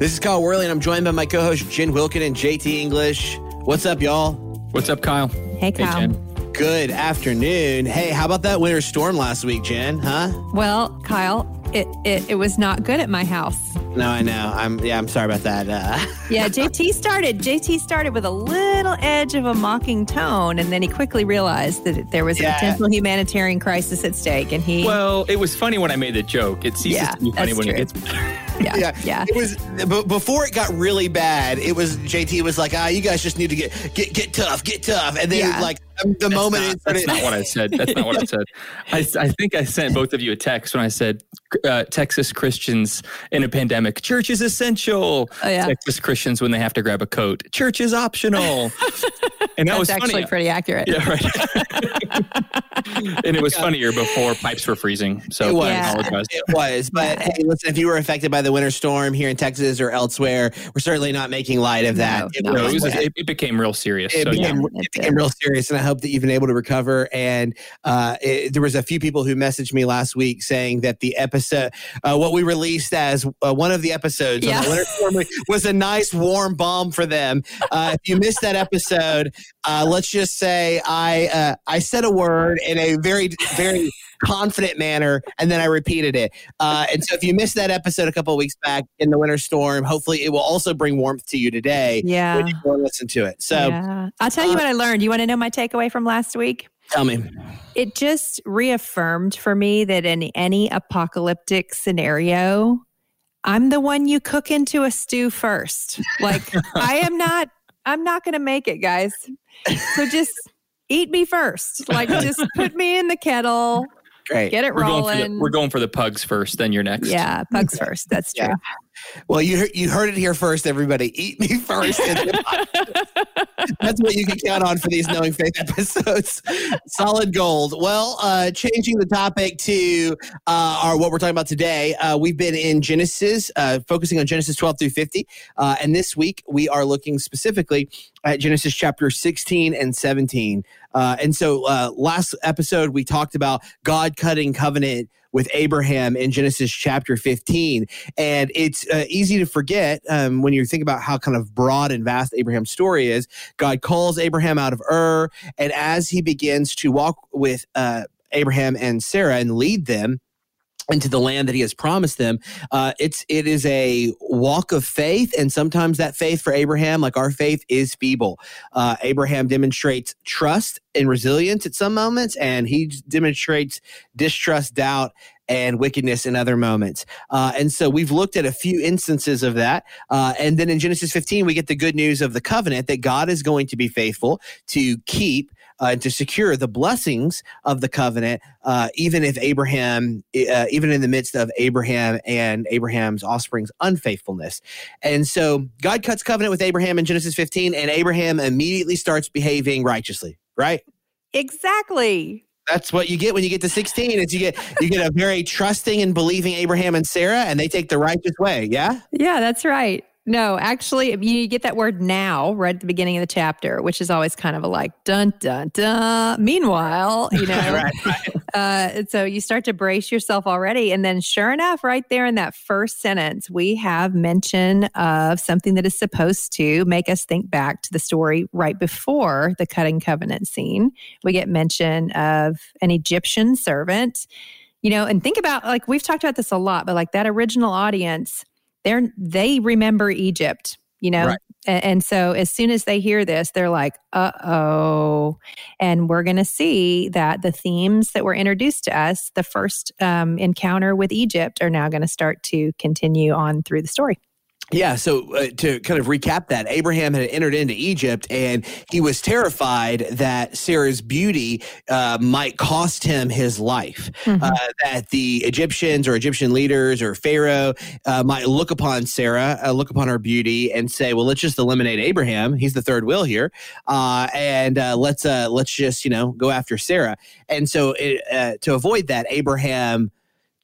This is Kyle Worley, and I'm joined by my co-host Jen Wilkin and JT English. What's up, y'all? What's up, Kyle? Hey, Kyle. Jen. Good afternoon. Hey, how about that winter storm last week, Jen? Huh? Well, Kyle, it, it, it was not good at my house. No, I know. I'm yeah. I'm sorry about that. Uh, Yeah, JT started. JT started with a little edge of a mocking tone, and then he quickly realized that there was Yeah. a potential humanitarian crisis at stake, and he, Well, it was funny when I made the joke. It ceases Yeah, to be funny that's when true. it gets. yeah, yeah, yeah, It was b- before it got really bad. It was JT was like, ah, you guys just need to get get get tough, get tough, and then Yeah. like the That's moment not, that's not what I said. That's not what I said. I, I think I sent both of you a text when I said uh, Texas Christians in a pandemic. Church is essential. Oh, yeah. Texas Christians when they have to grab a coat. Church is optional. and that that's was actually funny. pretty accurate. yeah, right. and it was funnier before pipes were freezing. So It was. I Yeah. apologize. It was, but hey, listen, if you were affected by the winter storm here in Texas or elsewhere, we're certainly not making light of that. No, it, no, No, it, was, was, it, became real serious. it so became, Yeah, it it became real serious, and I hope that you've been able to recover. And uh, it, there was a few people who messaged me last week saying that the episode, uh, what we released as uh, one of the episodes on Yeah. the storm was a nice warm bomb for them. Uh, if you missed that episode, uh, let's just say I uh, I said a word in a very very confident manner, and then I repeated it. Uh, and so, if you missed that episode a couple of weeks back in the winter storm, hopefully it will also bring warmth to you today Yeah. when you go and listen to it. So, yeah. I'll tell you what I learned. You want to know my takeaway from last week? tell me. It just reaffirmed for me that in any apocalyptic scenario, I'm the one you cook into a stew first. Like I am not I'm not going to make it, guys. So just eat me first. Like just put me in the kettle, Great. get it We're going, for the, rolling. we're going for the pugs first, then you're next. yeah, pugs first. That's true. Yeah. Well, you heard, you heard it here first, everybody. Eat me first. That's what you can count on for these Knowing Faith episodes. Solid gold. Well, uh, changing the topic to uh, our what we're talking about today, uh, we've been in Genesis, uh, focusing on Genesis 12 through 50. Uh, and this week, we are looking specifically at Genesis chapter 16 and 17. Uh, and so uh, last episode, we talked about God cutting covenant with Abraham in Genesis chapter 15. And it's uh, easy to forget um, when you think about how kind of broad and vast Abraham's story is. God calls Abraham out of Ur, and as he begins to walk with uh, Abraham and Sarah and lead them, into the land that he has promised them uh, it's it is a walk of faith and sometimes that faith for abraham like our faith is feeble. Uh, abraham demonstrates trust and resilience at some moments and he demonstrates distrust doubt and wickedness in other moments. Uh, and so we've looked at a few instances of that uh, and then in genesis 15 we get the good news of the covenant that god is going to be faithful to keep uh, to secure the blessings of the covenant, uh, even if Abraham, uh, even in the midst of Abraham and Abraham's offspring's unfaithfulness. And so God cuts covenant with Abraham in Genesis 15, and Abraham immediately starts behaving righteously, right? Exactly. That's what you get when you get to 16 is you get you get a very trusting and believing Abraham and Sarah and they take the righteous way. Yeah? Yeah, that's right. No, actually, you get that word now right at the beginning of the chapter, which is always kind of a like dun dun dun. Meanwhile, you know, right, uh, so you start to brace yourself already. And then, sure enough, right there in that first sentence, we have mention of something that is supposed to make us think back to the story right before the cutting covenant scene. We get mention of an Egyptian servant, you know, and think about like we've talked about this a lot, but like that original audience, they're they remember Egypt. You know, Right. And so as soon as they hear this, they're like, uh oh. And we're going to see that the themes that were introduced to us, the first um, encounter with Egypt, are now going to start to continue on through the story. Yeah, so uh, to kind of recap that, Abraham had entered into Egypt and he was terrified that Sarah's beauty uh, might cost him his life. Mhm. Uh, that the Egyptians or Egyptian leaders or Pharaoh uh, might look upon Sarah, uh, look upon her beauty, and say, "Well, let's just eliminate Abraham. He's the third wheel here, uh, and uh, let's uh, let's just you know go after Sarah." And so, it, uh, to avoid that, Abraham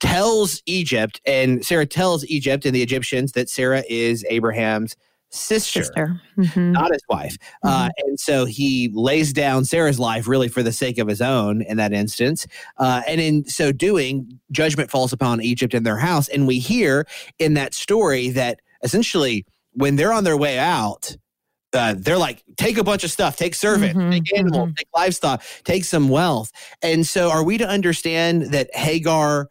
tells Egypt, and Sarah tells Egypt and the Egyptians that Sarah is Abraham's sister, Sister. Mhm. not his wife. Uh, and so he lays down Sarah's life really for the sake of his own in that instance. Uh, and in so doing, judgment falls upon Egypt and their house. And we hear in that story that essentially when they're on their way out, uh, they're like, take a bunch of stuff, take servant, Mhm, take animal, mhm. take livestock, take some wealth. And so, are we to understand that Hagar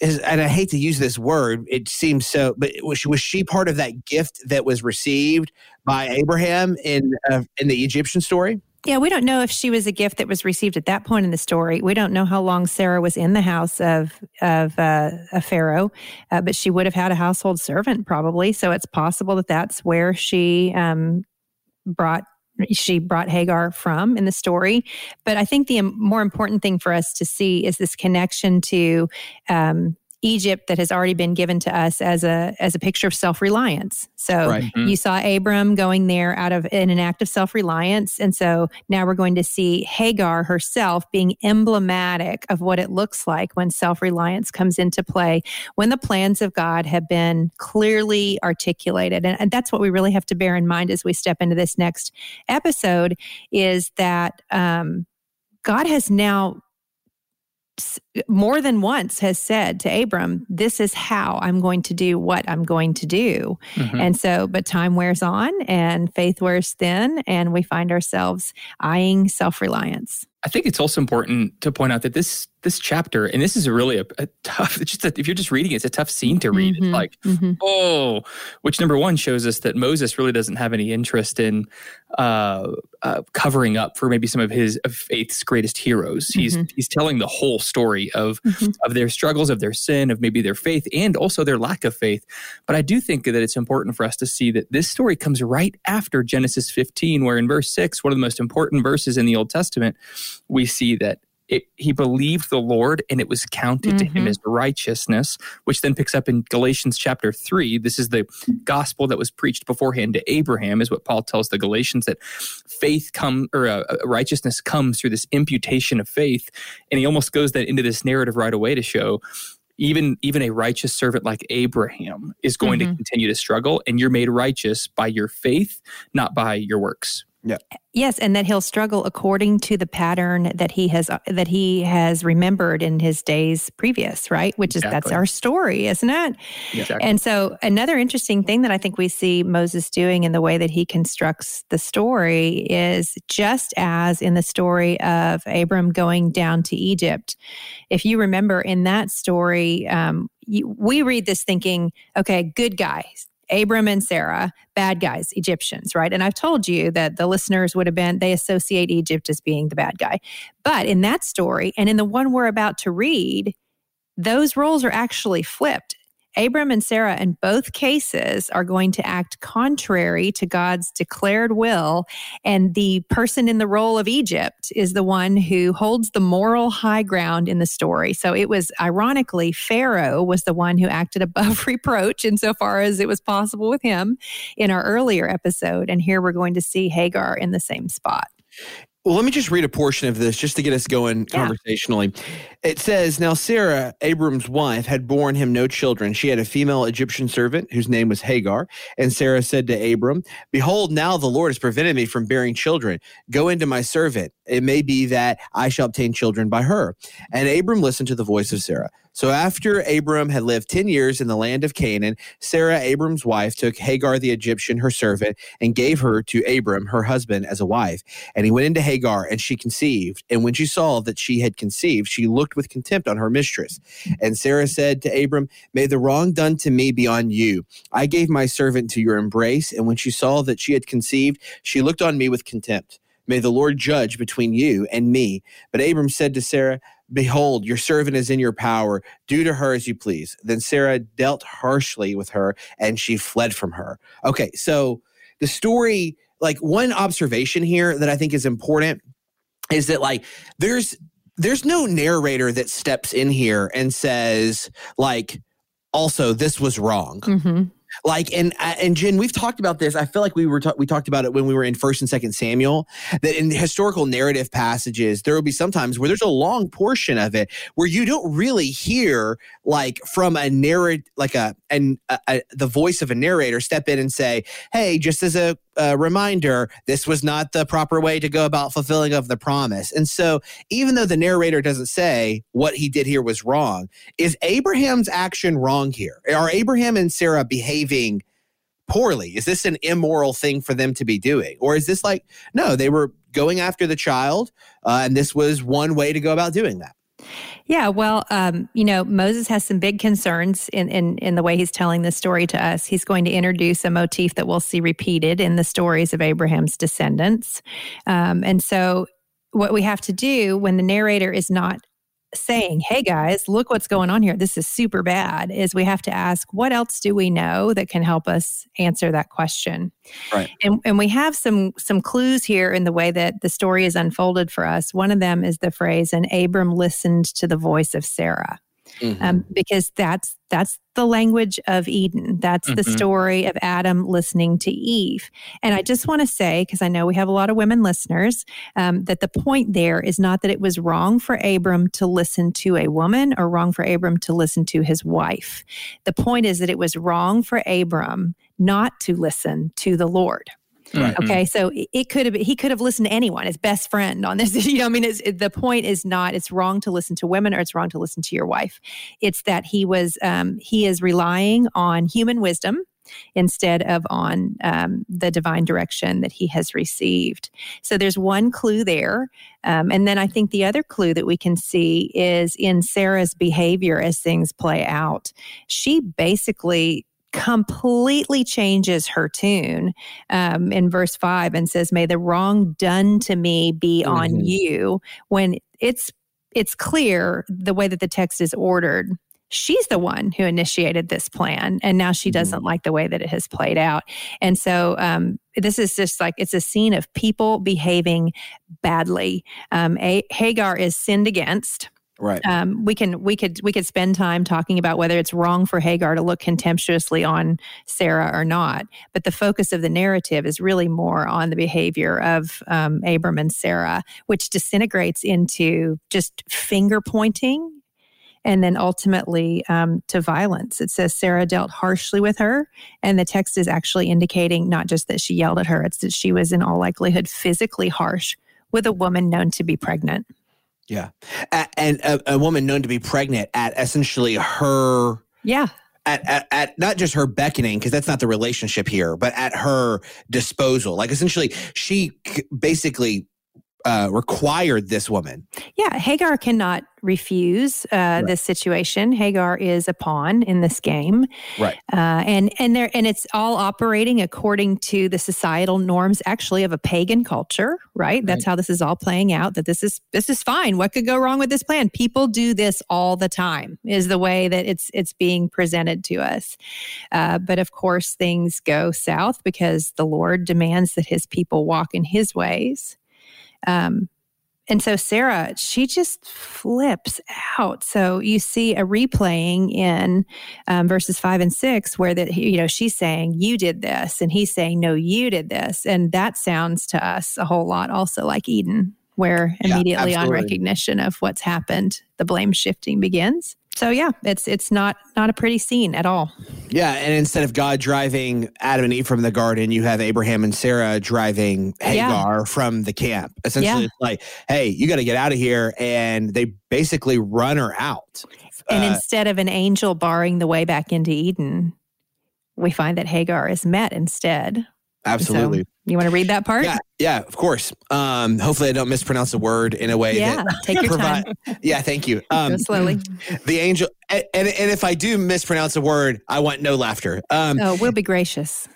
is, and I hate to use this word, it seems so, but was she, was she part of that gift that was received by Abraham in uh, in the Egyptian story? Yeah, we don't know if she was a gift that was received at that point in the story. We don't know how long Sarah was in the house of of uh, a pharaoh, uh, but she would have had a household servant probably. So it's possible that that's where she um, brought she brought Hagar from in the story. But I think the more important thing for us to see is this connection to um, Egypt that has already been given to us as a as a picture of self reliance. So Right. Mhm. you saw Abram going there out of in an act of self reliance, and so now we're going to see Hagar herself being emblematic of what it looks like when self reliance comes into play, when the plans of God have been clearly articulated, and, and that's what we really have to bear in mind as we step into this next episode. Is that um, God has now more than once has said to Abram, This is how I'm going to do what I'm going to do. Mhm. And so, but time wears on and faith wears thin, and we find ourselves eyeing self reliance. I think it's also important to point out that this this chapter, and this is really a, a tough. It's just that if you're just reading it, it's a tough scene to read. Mhm, It's like, mhm. oh, which number one shows us that Moses really doesn't have any interest in uh, uh, covering up for maybe some of his of faith's greatest heroes. He's Mhm. he's telling the whole story of Mhm. of their struggles, of their sin, of maybe their faith, and also their lack of faith. But I do think that it's important for us to see that this story comes right after Genesis 15, where in verse 6, one of the most important verses in the Old Testament, we see that it, he believed the Lord and it was counted to him Mhm. as righteousness, which then picks up in Galatians chapter 3. This is the gospel that was preached beforehand to Abraham, is what Paul tells the Galatians that faith come or uh, uh, righteousness comes through this imputation of faith. And he almost goes that into this narrative right away to show even even a righteous servant like Abraham is going to Mhm. continue to struggle, and you're made righteous by your faith, not by your works. Yes, and that he'll struggle according to the pattern that he has that he has remembered in his days previous, right? Which is that's our story, isn't it? Exactly. And so, another interesting thing that I think we see Moses doing in the way that he constructs the story is just as in the story of Abram going down to Egypt. If you remember in that story, um, you, we read this thinking, okay, good guys. Abram and Sarah, bad guys, Egyptians, right? And I've told you that the listeners would have been, they associate Egypt as being the bad guy. But in that story, and in the one we're about to read, those roles are actually flipped. Abram and Sarah, in both cases, are going to act contrary to God's declared will. And the person in the role of Egypt is the one who holds the moral high ground in the story. So it was ironically, Pharaoh was the one who acted above reproach insofar as it was possible with him in our earlier episode. And here we're going to see Hagar in the same spot. Well, let me just read a portion of this just to get us going Yeah. conversationally. It says, Now Sarah, Abram's wife, had borne him no children. She had a female Egyptian servant whose name was Hagar. And Sarah said to Abram, Behold, now the Lord has prevented me from bearing children. Go into my servant. It may be that I shall obtain children by her. And Abram listened to the voice of Sarah. So after Abram had lived 10 years in the land of Canaan, Sarah, Abram's wife, took Hagar the Egyptian, her servant, and gave her to Abram, her husband, as a wife. And he went into Hagar, and she conceived. And when she saw that she had conceived, she looked with contempt on her mistress. And Sarah said to Abram, May the wrong done to me be on you. I gave my servant to your embrace. And when she saw that she had conceived, she looked on me with contempt. May the Lord judge between you and me. But Abram said to Sarah, Behold, your servant is in your power. Do to her as you please. Then Sarah dealt harshly with her, and she fled from her. Okay, so the story, like one observation here that I think is important is that like there's there's no narrator that steps in here and says like also this was wrong Mm-hmm. like and uh, and Jen, we've talked about this. I feel like we were ta- we talked about it when we were in First and Second Samuel. That in historical narrative passages, there will be sometimes where there's a long portion of it where you don't really hear like from a narrate like a and the voice of a narrator step in and say, "Hey, just as a, reminder, this was not the proper way to go about fulfilling of the promise." And so, even though the narrator doesn't say what he did here was wrong, is Abraham's action wrong here? Are Abraham and Sarah behaving poorly? Is this an immoral thing for them to be doing? Or is this like, no, they were going after the child, uh, and this was one way to go about doing that? Yeah, well, um, you know, Moses has some big concerns in, in in the way he's telling this story to us. He's going to introduce a motif that we'll see repeated in the stories of Abraham's descendants, um, and so what we have to do when the narrator is not saying, hey guys, look what's going on here. This is super bad, is we have to ask, what else do we know that can help us answer that question? Right. And, and we have some some clues here in the way that the story is unfolded for us. One of them is the phrase, and Abram listened to the voice of Sarah. Mm-hmm. Um, because that's that's the language of Eden. That's mm-hmm. the story of Adam listening to Eve. And I just want to say, because I know we have a lot of women listeners, um, that the point there is not that it was wrong for Abram to listen to a woman or wrong for Abram to listen to his wife. The point is that it was wrong for Abram not to listen to the Lord. Right. Okay, so it could have he could have listened to anyone, his best friend on this. You know, I mean, it, the point is not it's wrong to listen to women or it's wrong to listen to your wife. It's that he was um, he is relying on human wisdom instead of on um, the divine direction that he has received. So there's one clue there. Um, and then I think the other clue that we can see is in Sarah's behavior as things play out. She basically completely changes her tune um, in verse 5 and says may the wrong done to me be mm-hmm. on you when it's it's clear the way that the text is ordered she's the one who initiated this plan and now she doesn't mm-hmm. like the way that it has played out and so um, this is just like it's a scene of people behaving badly um, a- hagar is sinned against Right. Um, we can we could we could spend time talking about whether it's wrong for Hagar to look contemptuously on Sarah or not. But the focus of the narrative is really more on the behavior of um, Abram and Sarah, which disintegrates into just finger pointing and then ultimately um, to violence. It says Sarah dealt harshly with her, and the text is actually indicating not just that she yelled at her, it's that she was in all likelihood physically harsh with a woman known to be pregnant. Yeah. and a, a, woman known to be pregnant at essentially her. Yeah. At, at, at not just her beckoning, because that's not the relationship here, but at her disposal. Like essentially, she basically uh, required this woman. Yeah, Hagar cannot refuse uh, right. this situation. Hagar is a pawn in this game, right? Uh, and and there and it's all operating according to the societal norms, actually, of a pagan culture, right? That's how this is all playing out. That this is this is fine. What could go wrong with this plan? People do this all the time. Is the way that it's it's being presented to us. Uh, but of course, things go south because the Lord demands that His people walk in His ways. Um, and so Sarah, she just flips out. So you see a replaying in um, verses five and six where that you know she's saying you did this, and he's saying no, you did this, and that sounds to us a whole lot also like Eden, where immediately yeah, on recognition of what's happened, the blame shifting begins so yeah, it's it's not not a pretty scene at all. Yeah, and instead of God driving Adam and Eve from the garden, you have Abraham and Sarah driving Hagar yeah. from the camp. Essentially, yeah. it's like, hey, you got to get out of here, and they basically run her out. And uh, instead of an angel barring the way back into Eden, we find that Hagar is met instead. Absolutely. So you want to read that part? Yeah, yeah, of course. Um, hopefully, I don't mispronounce a word in a way yeah, that take your time. Yeah, thank you. Um, Go slowly. The angel, and, and, and if I do mispronounce a word, I want no laughter. Um, oh, we'll be gracious.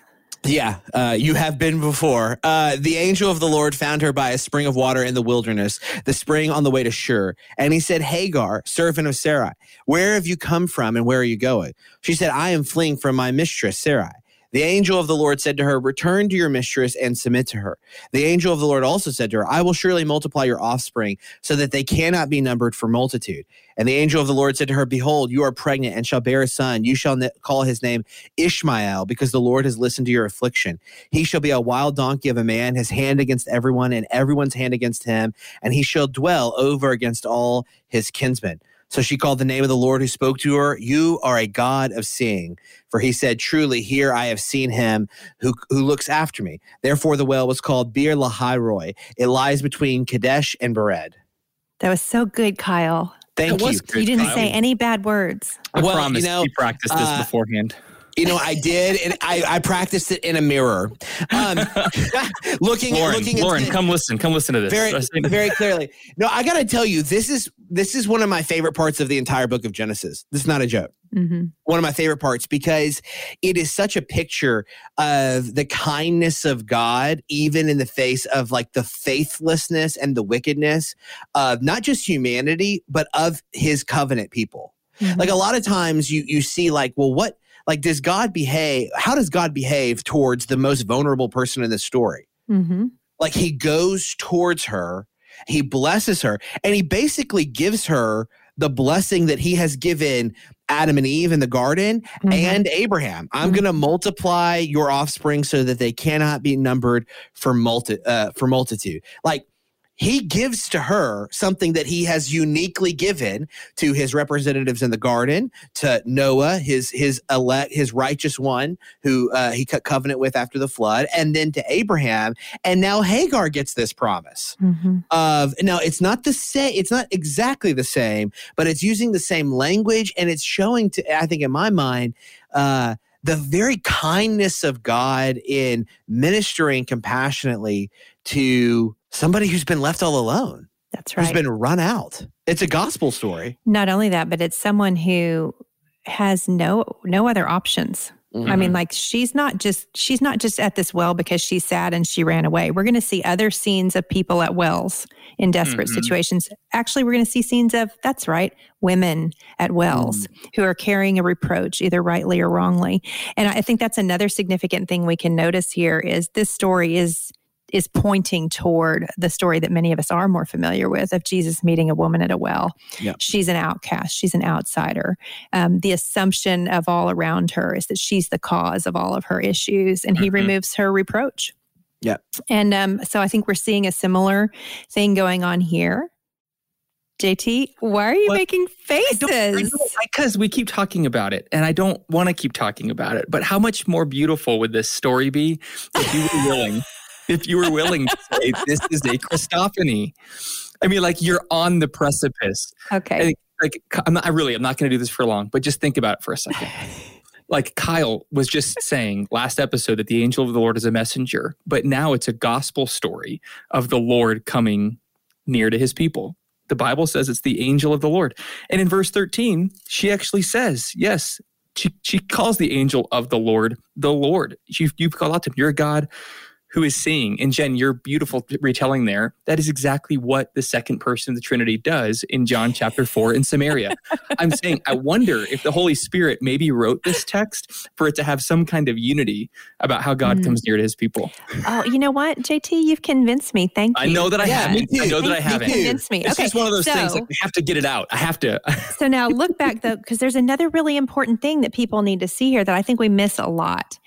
Yeah, uh, you have been before. Uh, the angel of the Lord found her by a spring of water in the wilderness, the spring on the way to Shur. And he said, Hagar, servant of Sarai, where have you come from and where are you going? She said, I am fleeing from my mistress, Sarai. The angel of the Lord said to her, Return to your mistress and submit to her. The angel of the Lord also said to her, I will surely multiply your offspring so that they cannot be numbered for multitude. And the angel of the Lord said to her, Behold, you are pregnant and shall bear a son. You shall call his name Ishmael, because the Lord has listened to your affliction. He shall be a wild donkey of a man, his hand against everyone, and everyone's hand against him. And he shall dwell over against all his kinsmen. So she called the name of the Lord who spoke to her, You are a God of seeing. For he said, Truly, here I have seen him who, who looks after me. Therefore, the well was called Beer Lahai Roi. It lies between Kadesh and Bered. That was so good, Kyle. Thank you. you didn't Kyle. say any bad words. I well, promise you know, he practiced this uh, beforehand. You know, I did, and I, I practiced it in a mirror, um, looking Lauren, looking. Lauren, into, come listen. Come listen to this. very very clearly. No, I got to tell you, this is this is one of my favorite parts of the entire book of Genesis. This is not a joke. Mm-hmm. One of my favorite parts because it is such a picture of the kindness of God, even in the face of like the faithlessness and the wickedness of not just humanity, but of His covenant people. Mm-hmm. Like a lot of times, you you see like, well, what like does God behave? How does God behave towards the most vulnerable person in the story? Mm-hmm. Like he goes towards her, he blesses her, and he basically gives her the blessing that he has given Adam and Eve in the garden Mhm. and Abraham. I'm Mhm. going to multiply your offspring so that they cannot be numbered for multi uh, for multitude. Like he gives to her something that he has uniquely given to his representatives in the garden, to Noah, his his elect, his righteous one, who uh, he cut covenant with after the flood, and then to Abraham. And now Hagar gets this promise Mm-hmm. of now it's not the same it's not exactly the same but it's using the same language and it's showing to i think in my mind uh the very kindness of god in ministering compassionately to somebody who's been left all alone That's right. Who's been run out it's a gospel story Not only that, but it's someone who has no no other options. I Mm-hmm. mean, like she's not just she's not just at this well because she's sad and she ran away. We're going to see other scenes of people at wells in desperate Mhm. situations. Actually, we're going to see scenes of that's right, women at wells who are carrying a reproach, either rightly or wrongly. And I think that's another significant thing we can notice here is this story is is pointing toward the story that many of us are more familiar with of Jesus meeting a woman at a well. Yep. She's an outcast. She's an outsider. Um, the assumption of all around her is that she's the cause of all of her issues, and he Mhm. removes her reproach. Yep. And um, so I think we're seeing a similar thing going on here. JT, why are you making faces? because we keep talking about it, and I don't want to keep talking about it. But how much more beautiful would this story be if you were willing? If you were willing to say this is a Christophany? I mean, like you're on the precipice. Okay. I- Like I'm not, I really, I'm not going to do this for long, but just think about it for a second. like Kyle was just saying last episode that the angel of the Lord is a messenger, but now it's a gospel story of the Lord coming near to his people. The Bible says it's the angel of the Lord. And in verse 13, she actually says, yes, she, she calls the angel of the Lord the Lord. You, you've called out to him, you're a God who is seeing. And Jen, your beautiful retelling there, that is exactly what the second person of the Trinity does in John chapter 4 in Samaria. I'm saying, I wonder if the Holy Spirit maybe wrote this text for it to have some kind of unity about how God Mm. comes near to his people. oh, you know what, JT? You've convinced me. Thank you. I know that I Yeah, me haven't. I too. know that I You haven't. too. convinced me. It's okay. just one of those things so- like I have to get it out. I have to. So now look back though, because there's another really important thing that people need to see here that I think we miss a lot.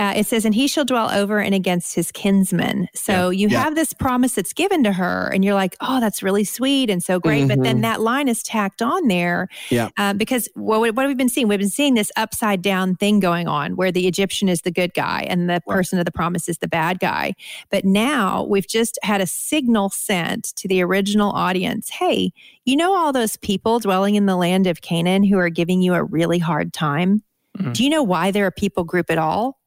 Uh, it says, and he shall dwell over and against his kinsmen. So you Yeah. have this promise that's given to her, and you're like, oh, that's really sweet and so great. But then Mhm. that line is tacked on there Yeah. um, because what, what have we been seeing? We've been seeing this upside down thing going on where the Egyptian is the good guy and the person of the promise is the bad guy. But now we've just had a signal sent to the original audience hey, you know, all those people dwelling in the land of Canaan who are giving you a really hard time? Mhm. Do you know why they're a people group at all?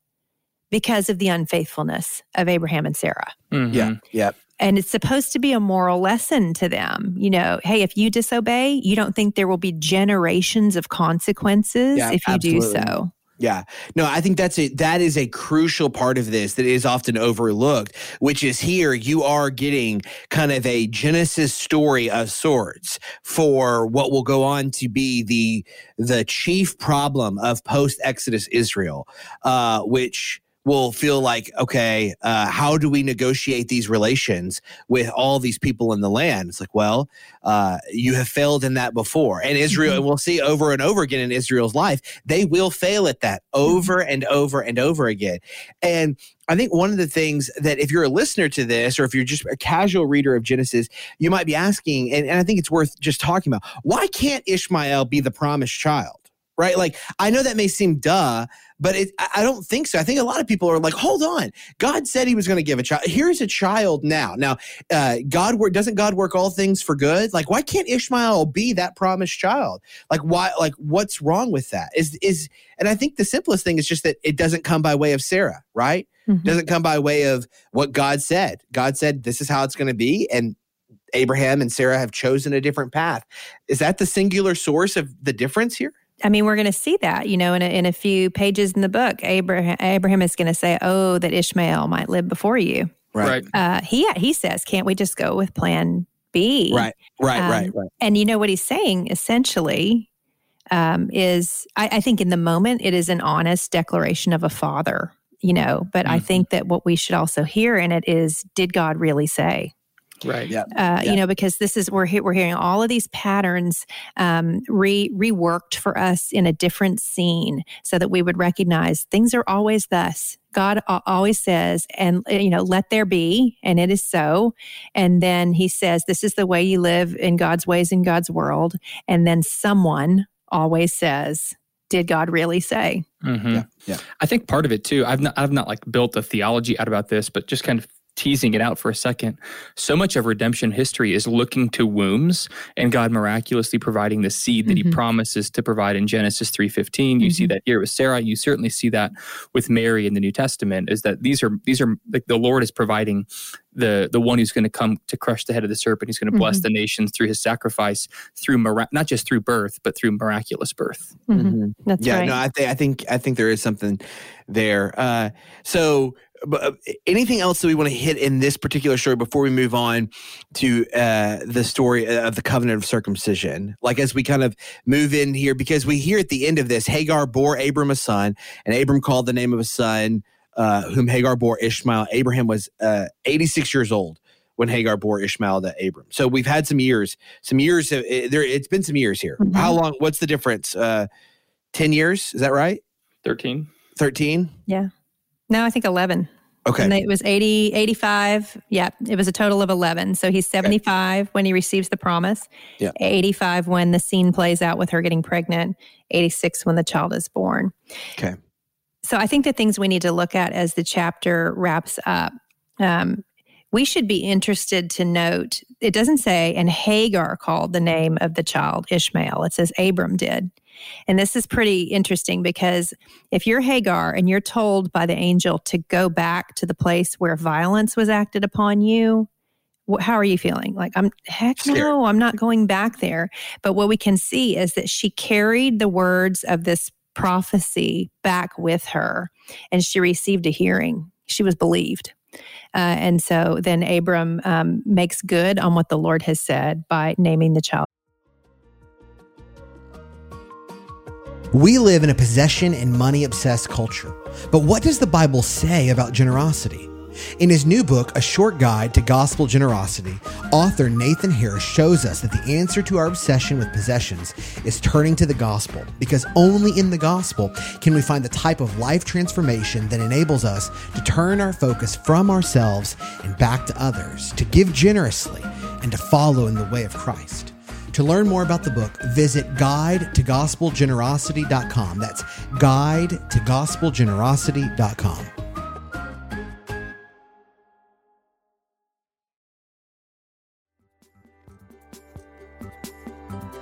Because of the unfaithfulness of Abraham and Sarah. Mhm. yeah yeah And it's supposed to be a moral lesson to them. You know, hey, if you disobey, you don't think there will be generations of consequences Yeah, if you do so. Yeah. No, I think that's a that is a crucial part of this that is often overlooked, which is here you are getting kind of a Genesis story of sorts for what will go on to be the the chief problem of post Exodus Israel, uh, which will feel like okay uh, how do we negotiate these relations with all these people in the land it's like well uh, you have failed in that before and israel and we'll see over and over again in israel's life they will fail at that over and over and over again and I think one of the things that if you're a listener to this, or if you're just a casual reader of Genesis, you might be asking, and, and I think it's worth just talking about why can't Ishmael be the promised child? Right? Like, I know that may seem duh, but it, I don't think so. I think a lot of people are like, hold on, God said He was going to give a child. Here's a child now. Now, uh, God work doesn't God work all things for good? Like, why can't Ishmael be that promised child? Like, why? Like, what's wrong with that? Is is and I think the simplest thing is just that it doesn't come by way of Sarah, right? Mhm. Doesn't come by way of what God said. God said this is how it's going to be, and Abraham and Sarah have chosen a different path. Is that the singular source of the difference here? I mean, we're going to see that, you know, in a, in a few pages in the book. Abraham, Abraham is going to say, "Oh, that Ishmael might live before you." Right. Uh, he he says, "Can't we just go with Plan B?" Right, right, Um, right, right. And you know what he's saying essentially um, is, I, I think in the moment it is an honest declaration of a father, you know. But I Mhm. think that what we should also hear in it is, did God really say? Right. Yeah. uh, Yeah. you know, because this is we're he- we're hearing all of these patterns um, re reworked for us in a different scene, so that we would recognize things are always thus. God always says, and uh, you know, let there be, and it is so. And then He says, this is the way you live in God's ways in God's world. And then someone always says, did God really say? Mhm. Yeah, yeah. I think part of it too. I've not I've not like built a theology out about this, but just kind of teasing it out for a second. So much of redemption history is looking to wombs and God miraculously providing the seed that Mhm. he promises to provide in Genesis 3:15. You see Mhm. that here with Sarah, you certainly see that with Mary in the New Testament is that these are these are like the Lord is providing the the one who's going to come to crush the head of the serpent. He's going to bless the nations through his sacrifice through mira- not just through birth, but through miraculous birth. Mhm. Mhm. That's yeah, right. no, I think I think I think there is something there. Uh, so, but, uh, anything else that we want to hit in this particular story before we move on to uh, the story of the covenant of circumcision? Like as we kind of move in here, because we hear at the end of this, Hagar bore Abram a son, and Abram called the name of his son, uh, whom Hagar bore Ishmael. Abraham was uh, 86 years old when Hagar bore Ishmael to Abram. So we've had some years, some years. Of, it, there, it's been some years here. Mhm. How long? What's the difference? Uh, 10 years? Is that right? 13. 13? No, I think eleven. Okay. And it was 80, 85. Yeah, it was a total of 11. So he's 75 when he receives the promise, Yeah. 85 when the scene plays out with her getting pregnant, 86 when the child is born. Okay. So I think the things we need to look at as the chapter wraps up, um, we should be interested to note it doesn't say, and Hagar called the name of the child Ishmael. It says Abram did. And this is pretty interesting because if you're Hagar and you're told by the angel to go back to the place where violence was acted upon you, how are you feeling? Like, I'm heck Scared. no, I'm not going back there. But what we can see is that she carried the words of this prophecy back with her and she received a hearing. She was believed. Uh, and so then Abram um, makes good on what the Lord has said by naming the child. We live in a possession and money obsessed culture. But what does the Bible say about generosity? In his new book, A Short Guide to Gospel Generosity, author Nathan Harris shows us that the answer to our obsession with possessions is turning to the gospel, because only in the gospel can we find the type of life transformation that enables us to turn our focus from ourselves and back to others, to give generously, and to follow in the way of Christ. To learn more about the book, visit guide to gospelgenerosity.com. That's guide to gospelgenerosity.com.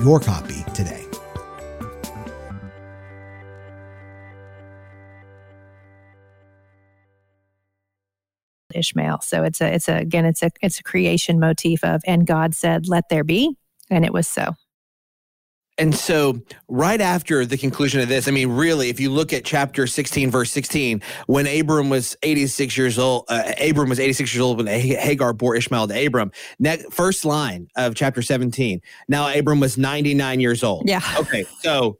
your copy today. Ishmael. So it's a it's a again it's a it's a creation motif of and God said let there be and it was so. And so, right after the conclusion of this, I mean, really, if you look at chapter 16, verse 16, when Abram was 86 years old, uh, Abram was 86 years old when Hagar bore Ishmael to Abram. Next, first line of chapter 17. Now, Abram was 99 years old. Yeah. Okay. So,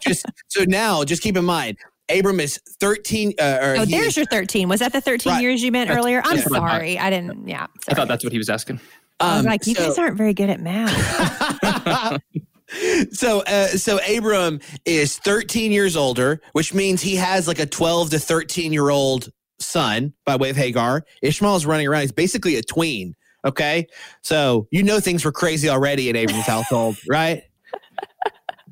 just so now, just keep in mind, Abram is 13. Uh, or Oh, there's is- your 13. Was that the 13 Right. years you meant That's- earlier? I'm that's what I thought. sorry. I didn't. Yeah. I thought that's what he was asking. I was um, like, you so- guys aren't very good at math. so uh, so Abram is 13 years older, which means he has like a 12 to 13 year old son by way of Hagar. Ishmael is running around. He's basically a tween. Okay, so you know things were crazy already in Abram's household, right?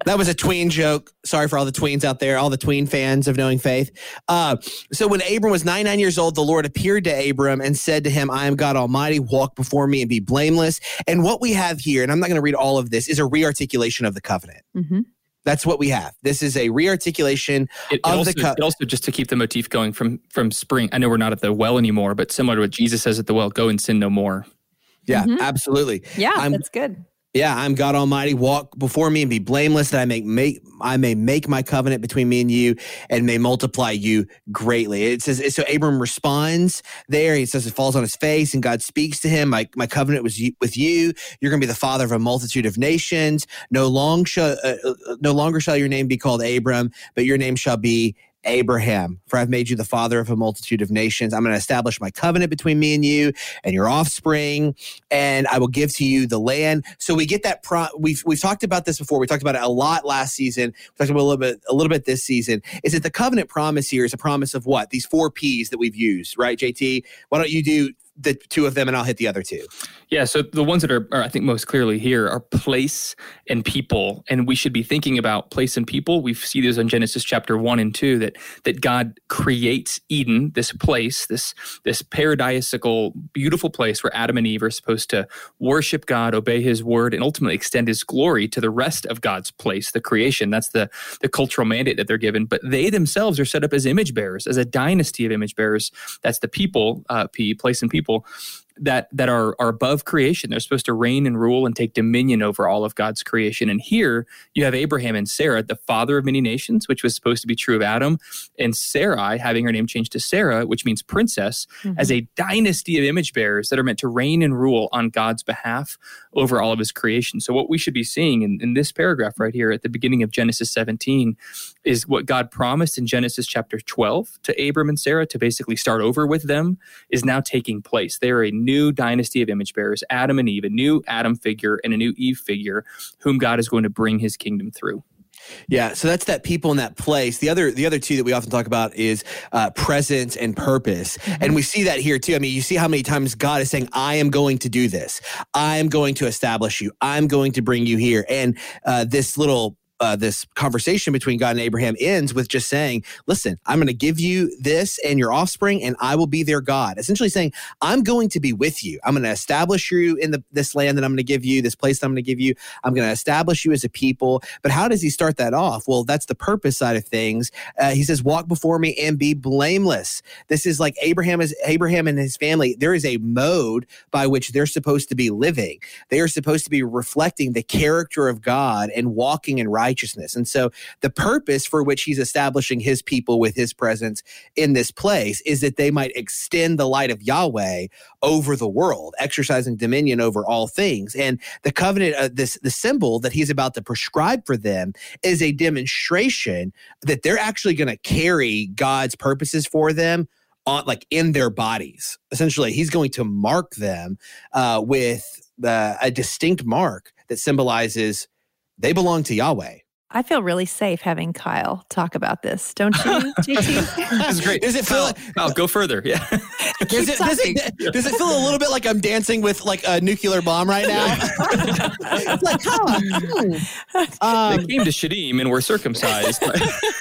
That was a tween joke. Sorry for all the tweens out there, all the tween fans of Knowing Faith. Uh, so when Abram was 99 years old, the Lord appeared to Abram and said to him, I am God Almighty, walk before me and be blameless. And what we have here, and I'm not going to read all of this, is a rearticulation of the covenant. hmm That's what we have. This is a rearticulation. It, it Of the also, co- it also just to keep the motif going from from spring. I know we're not at the well anymore, but similar to what Jesus says at the well, go and sin no more. Yeah, Mhm. absolutely. Yeah, I'm- that's good. Yeah, I'm God Almighty. Walk before me and be blameless, that I make make I may make my covenant between me and you, and may multiply you greatly. It says so. Abram responds there. He says it falls on his face, and God speaks to him. My my covenant was with you. You're going to be the father of a multitude of nations. No long shall uh, uh, no longer shall your name be called Abram, but your name shall be Abraham, for I've made you the father of a multitude of nations. I'm going to establish my covenant between me and you and your offspring, and I will give to you the land. So we get that. Pro- we've we've talked about this before. We talked about it a lot last season. We talked about a little bit a little bit this season. Is that the covenant promise here is a promise of what? These four P's that we've used, right? JT, why don't you do the two of them and I'll hit the other two? Yeah, so the ones that are, are, I think, most clearly here are place and people, and we should be thinking about place and people. We see those in Genesis chapter one and two that that God creates Eden, this place, this this paradisical, beautiful place where Adam and Eve are supposed to worship God, obey His word, and ultimately extend His glory to the rest of God's place, the creation. That's the the cultural mandate that they're given. But they themselves are set up as image bearers, as a dynasty of image bearers. That's the people, uh, P, place and people people that that are are above creation. They're supposed to reign and rule and take dominion over all of God's creation. And here you have Abraham and Sarah, the father of many nations, which was supposed to be true of Adam, and Sarai having her name changed to Sarah, which means princess, mm-hmm. as a dynasty of image bearers that are meant to reign and rule on God's behalf over all of his creation. So what we should be seeing in, in this paragraph right here at the beginning of Genesis 17 is what God promised in Genesis chapter 12 to Abram and Sarah to basically start over with them is now taking place. They are a new dynasty of image bearers, Adam and Eve, a new Adam figure and a new Eve figure, whom God is going to bring his kingdom through. Yeah, so that's that people in that place. The other, the other two that we often talk about is uh, presence and purpose, and we see that here too. I mean, you see how many times God is saying, "I am going to do this. I am going to establish you. I'm going to bring you here." And uh, this little. Uh, this conversation between God and Abraham ends with just saying, "Listen, I'm going to give you this and your offspring, and I will be their God." Essentially saying, "I'm going to be with you. I'm going to establish you in the this land that I'm going to give you, this place that I'm going to give you. I'm going to establish you as a people." But how does he start that off? Well, that's the purpose side of things. Uh, he says, "Walk before me and be blameless." This is like Abraham is Abraham and his family. There is a mode by which they're supposed to be living. They are supposed to be reflecting the character of God and walking in righteousness. And so, the purpose for which he's establishing his people with his presence in this place is that they might extend the light of Yahweh over the world, exercising dominion over all things. And the covenant, uh, this the symbol that he's about to prescribe for them, is a demonstration that they're actually going to carry God's purposes for them on like in their bodies. Essentially, he's going to mark them uh, with the, a distinct mark that symbolizes they belong to Yahweh. I feel really safe having Kyle talk about this, don't you, JT? This is great. Does it feel Kyle, like- Kyle, go further. Yeah. Does it, does, it, does it feel a little bit like I'm dancing with like a nuclear bomb right now? It's like, huh. Um, they came to Shadim and were circumcised.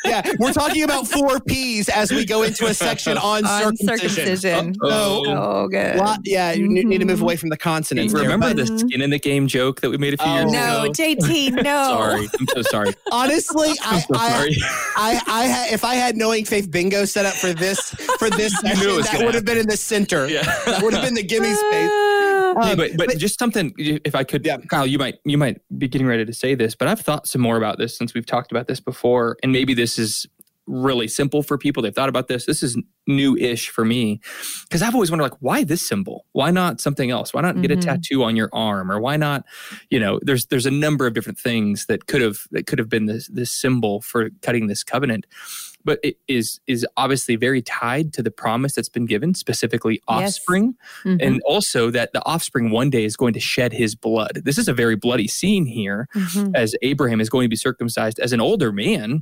yeah, we're talking about four P's as we go into a section on, On circumcision. circumcision. So, Oh, good. lot- yeah, you ne- need to move Mhm. away from the consonants. there, Remember but the skin in the game joke that we made a few Oh. years No, ago? No, JT, no. Sorry. I'm so sorry. Honestly, I, I'm so I, sorry. I, I, had, if I had knowing faith bingo set up for this for this it session, that gonna would have been in the center. Yeah. That would have been the gimme space. Um, Hey, but, but just something if i could Yeah. kyle you might you might be getting ready to say this but i've thought some more about this since we've talked about this before and maybe this is really simple for people they've thought about this this is new-ish for me because i've always wondered like why this symbol why not something else why not get a Mhm. tattoo on your arm or why not you know there's there's a number of different things that could have that could have been this this symbol for cutting this covenant but it is is obviously very tied to the promise that's been given, specifically Yes. offspring, Mhm. and also that the offspring one day is going to shed his blood. This is a very bloody scene here, Mhm. as Abraham is going to be circumcised as an older man.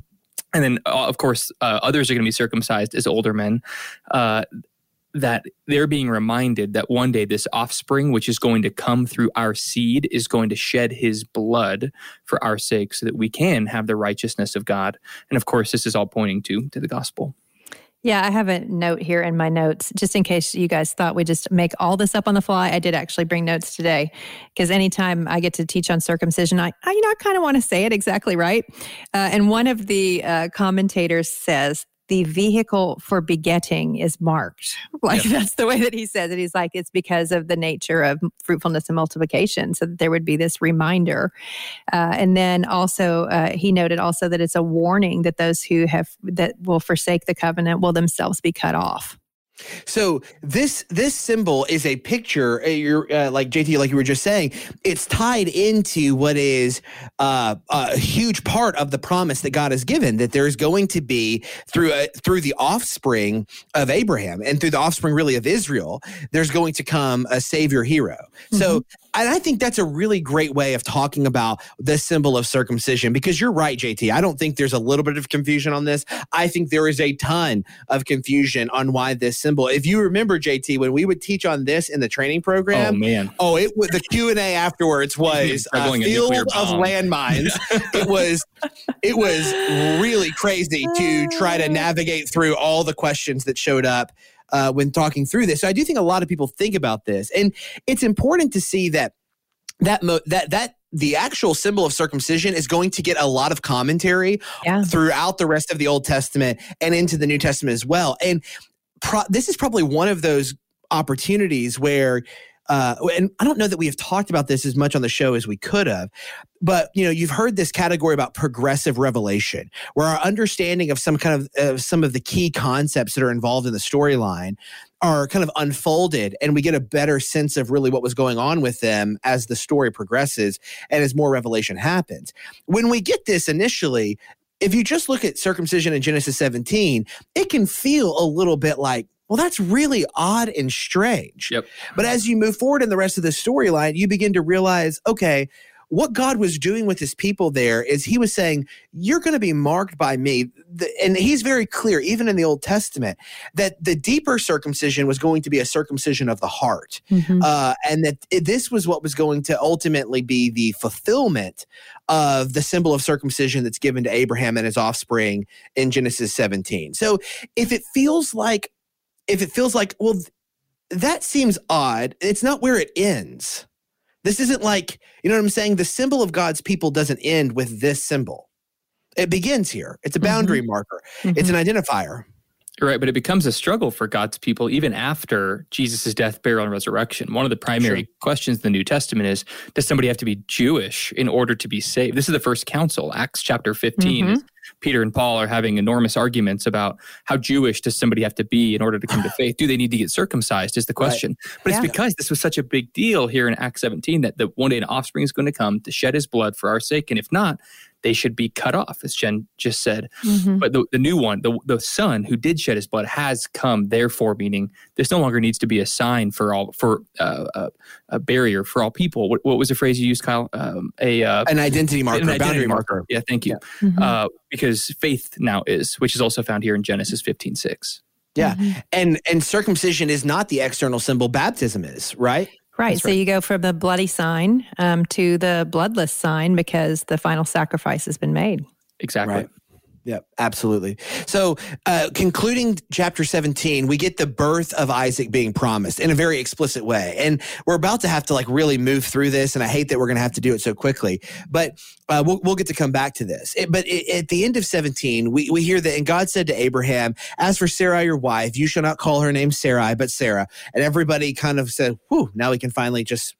And then, uh, of course, uh, others are going to be circumcised as older men. Uh, that they're being reminded that one day this offspring, which is going to come through our seed, is going to shed his blood for our sake so that we can have the righteousness of God. And of course, this is all pointing to, to the gospel. Yeah, I have a note here in my notes just in case you guys thought we just make all this up on the fly. I did actually bring notes today because anytime I get to teach on circumcision, I, I you know I kind of want to say it exactly right. Uh, and one of the uh, commentators says the vehicle for begetting is marked. Like that's the way that he says it. He's like it's because of the nature of fruitfulness and multiplication, so that there would be this reminder. Uh, and then also uh, he noted also that it's a warning that those who have that will forsake the covenant will themselves be cut off. So this this symbol is a picture. uh, You're uh, like JT, like you were just saying. It's tied into what is uh, a huge part of the promise that God has given. That there's going to be through uh, through the offspring of Abraham and through the offspring really of Israel. There's going to come a savior hero. So and I think that's a really great way of talking about the symbol of circumcision because you're right, JT. I don't think there's a little bit of confusion on this. I think there is a ton of confusion on why this symbol. If you remember, JT, when we would teach on this in the training program, Oh, program, man. oh, it was the Q and A afterwards was a Struggling a field of landmines. it was it was really crazy to try to navigate through all the questions that showed up uh, when talking through this. So I do think a lot of people think about this, and it's important to see that that mo- that that the actual symbol of circumcision is going to get a lot of commentary Yeah. throughout the rest of the Old Testament and into the New Testament as well. And pro- this is probably one of those opportunities where. Uh, and I don't know that we have talked about this as much on the show as we could have, but you know, you've heard this category about progressive revelation, where our understanding of some kind of uh, some of the key concepts that are involved in the storyline are kind of unfolded, and we get a better sense of really what was going on with them as the story progresses and as more revelation happens. When we get this initially, if you just look at circumcision in Genesis 17, it can feel a little bit like, well, that's really odd and strange. Yep. But as you move forward in the rest of the storyline, you begin to realize, okay, what God was doing with his people there is he was saying, You're going to be marked by me. And he's very clear, even in the Old Testament, that the deeper circumcision was going to be a circumcision of the heart. Mhm. Uh, and that this was what was going to ultimately be the fulfillment of the symbol of circumcision that's given to Abraham and his offspring in Genesis 17. So if it feels like, if it feels like, well, that seems odd, it's not where it ends. This isn't like, you know what I'm saying? The symbol of God's people doesn't end with this symbol. It begins here. It's a boundary marker. It's Mhm. an identifier. Right, but it becomes a struggle for God's people even after Jesus' death, burial, and resurrection. One of the primary Sure. questions in the New Testament is Does somebody have to be Jewish in order to be saved? This is the first council, Acts chapter 15. Mhm. Peter and Paul are having enormous arguments about how Jewish does somebody have to be in order to come to faith? Do they need to get circumcised? Is the Right. question. But Yeah. it's because this was such a big deal here in Acts 17 that the one day an offspring is going to come to shed his blood for our sake. And if not, they should be cut off, as Jen just said. Mhm. But the, the new one, the, the son who did shed his blood has come, therefore, meaning this no longer needs to be a sign for all, for uh, a, a barrier for all people. What, what was the phrase you used, Kyle? Um, a uh, An identity marker, an identity boundary marker. Yeah, thank you. Mhm. Uh, because faith now is, which is also found here in Genesis 15 6. Yeah. Mhm. And and circumcision is not the external symbol, baptism is, right? Right. That's So right. you go from the bloody sign um, to the bloodless sign because the final sacrifice has been made. Exactly. Right. Yep, absolutely. So, uh, concluding chapter 17, we get the birth of Isaac being promised in a very explicit way. And we're about to have to like really move through this. And I hate that we're going to have to do it so quickly, but uh, we'll, we'll get to come back to this. It- but it, at the end of 17, we, we hear that, and God said to Abraham, As for Sarai, your wife, you shall not call her name Sarai, but Sarah. And everybody kind of said, Whew, now we can finally just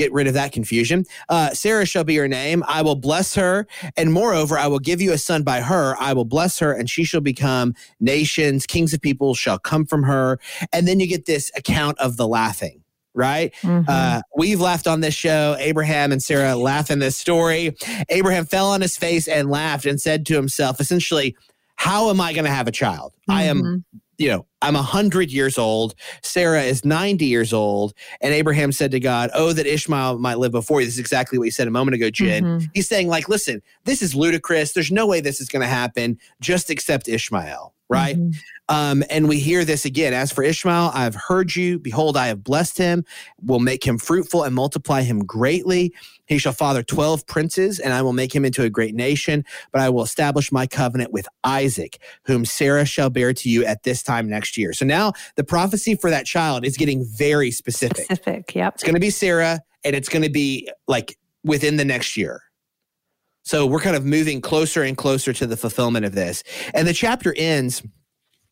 get rid of that confusion. Uh, Sarah shall be her name. I will bless her and moreover, I will give you a son by her. I will bless her, and she shall become nations. Kings of people shall come from her. And then you get this account of the laughing, right? Mhm. Uh, we've laughed on this show. Abraham and Sarah laugh in this story. Abraham fell on his face and laughed and said to himself, essentially, how am I going to have a child? I am Mhm. you know, I'm a hundred years old. Sarah is 90 years old. And Abraham said to God, Oh, that Ishmael might live before you. This is exactly what you said a moment ago, Jen. Mhm. He's saying, like, listen, this is ludicrous. There's no way this is going to happen. Just accept Ishmael, right? Mhm. Um, and we hear this again. As for Ishmael, I have heard you. Behold, I have blessed him, will make him fruitful and multiply him greatly. He shall father 12 princes, and I will make him into a great nation. But I will establish my covenant with Isaac, whom Sarah shall bear to you at this time next year. So now the prophecy for that child is getting very specific. Specific. Yep. It's going to be Sarah, and it's going to be like within the next year. So we're kind of moving closer and closer to the fulfillment of this. And the chapter ends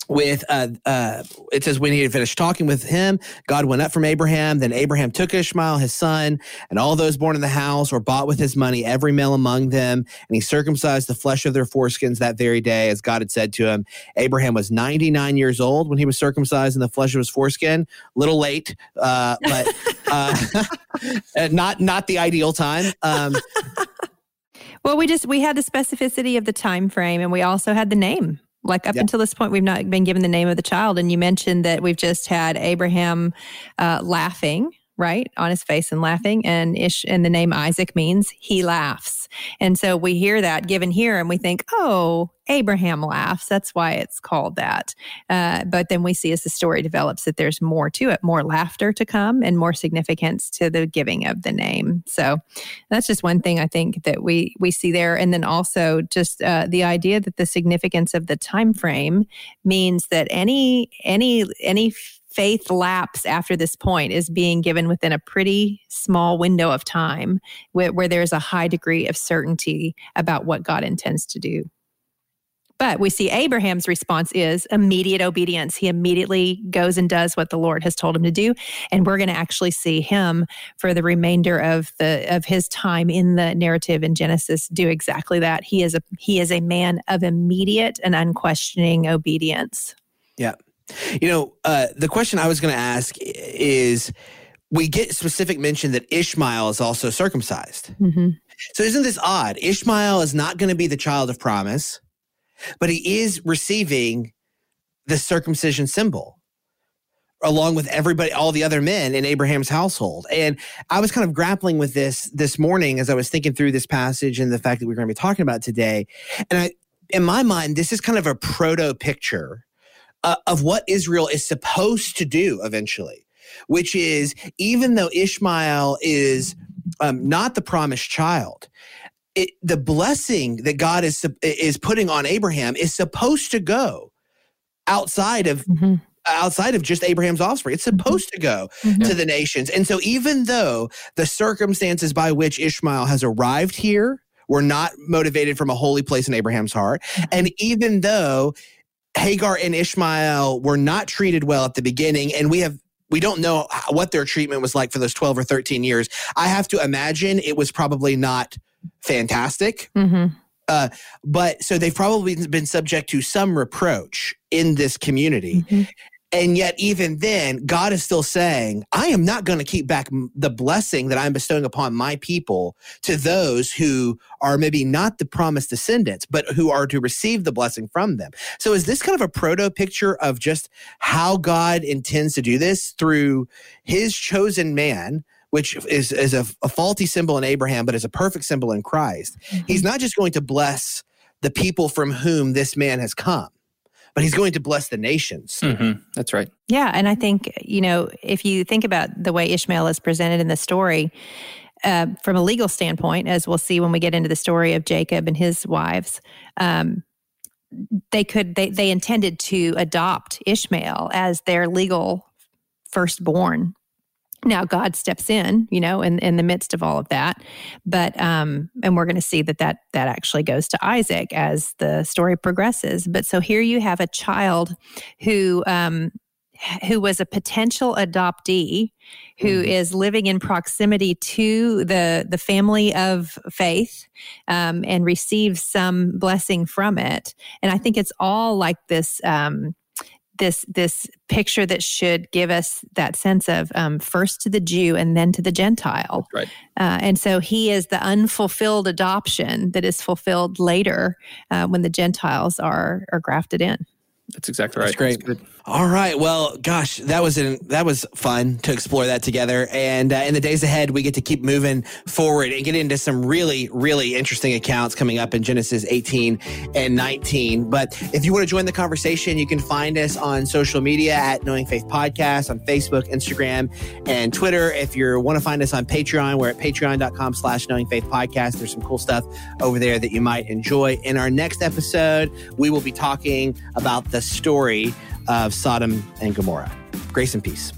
with uh, uh, it says when he had finished talking with him, God went up from Abraham. Then Abraham took Ishmael, his son, and all those born in the house or bought with his money, every male among them, and he circumcised the flesh of their foreskins that very day, as God had said to him. Abraham was 99 years old when he was circumcised in the flesh of his foreskin. A little late, uh, but uh, not not the ideal time. Um, Well, we just we had the specificity of the time frame, and we also had the name. Like up Yep. until this point, we've not been given the name of the child. And you mentioned that we've just had Abraham uh, laughing, right, on his face and laughing, and Ish, and the name Isaac means he laughs. And so we hear that given here, and we think, oh, Abraham laughs. That's why it's called that. Uh, but then we see as the story develops that there's more to it, more laughter to come, and more significance to the giving of the name. So that's just one thing I think that we we see there, and then also just uh, the idea that the significance of the time frame means that any any any faith lapse after this point is being given within a pretty small window of time where, where there's a high degree of certainty about what God intends to do. But we see Abraham's response is immediate obedience. He immediately goes and does what the Lord has told him to do. And we're going to actually see him for the remainder of the of his time in the narrative in Genesis do exactly that. He is a he is a man of immediate and unquestioning obedience. You know, uh, the question I was going to ask is we get specific mention that Ishmael is also circumcised. Mhm. So isn't this odd? Ishmael is not going to be the child of promise, but he is receiving the circumcision symbol along with everybody all the other men in Abraham's household. And I was kind of grappling with this this morning as I was thinking through this passage and the fact that we're going to be talking about today. And I in my mind this is kind of a proto picture uh, of what Israel is supposed to do eventually, which is even though Ishmael is um, not the promised child, it, the blessing that God is is putting on Abraham is supposed to go outside of Mhm. outside of just Abraham's offspring. It's supposed to go Mhm. to the nations. And so even though the circumstances by which Ishmael has arrived here were not motivated from a holy place in Abraham's heart, and even though Hagar and Ishmael were not treated well at the beginning, and we have we don't know what their treatment was like for those 12 or 13 years. I have to imagine it was probably not fantastic. Mhm. But so they've probably been subject to some reproach in this community. Mhm. And yet, even then, God is still saying, I am not going to keep back the blessing that I'm bestowing upon my people to those who are maybe not the promised descendants, but who are to receive the blessing from them. So, is this kind of a proto picture of just how God intends to do this through his chosen man? Which is, is a, a faulty symbol in Abraham, but is a perfect symbol in Christ. He's mm-hmm. not just going to bless the people from whom this man has come, but he's going to bless the nations. Mhm. That's right. Yeah, and I think you know if you think about the way Ishmael is presented in the story, uh, from a legal standpoint, as we'll see when we get into the story of Jacob and his wives, um, they could they they intended to adopt Ishmael as their legal firstborn. Now God steps in, you know, in, in the midst of all of that, but um, and we're going to see that that that actually goes to Isaac as the story progresses. But so here you have a child who um, who was a potential adoptee who is Mhm. living in proximity to the the family of faith um, and receives some blessing from it and i think it's all like this um, this this picture that should give us that sense of um, first to the Jew and then to the Gentile. Right. Uh, and so he is the unfulfilled adoption that is fulfilled later uh, when the Gentiles are are grafted in. That's exactly right. That's great. good. All right. Well, gosh, that was an, that was fun to explore that together. And uh, in the days ahead, we get to keep moving forward and get into some really, really interesting accounts coming up in Genesis 18 and 19. But if you want to join the conversation, you can find us on social media at Knowing Faith Podcast on Facebook, Instagram, and Twitter. If you want to find us on Patreon, we're at patreon.com slash Knowing Faith Podcast. There's some cool stuff over there that you might enjoy. In our next episode, we will be talking about the story of Sodom and Gomorrah. Grace and peace.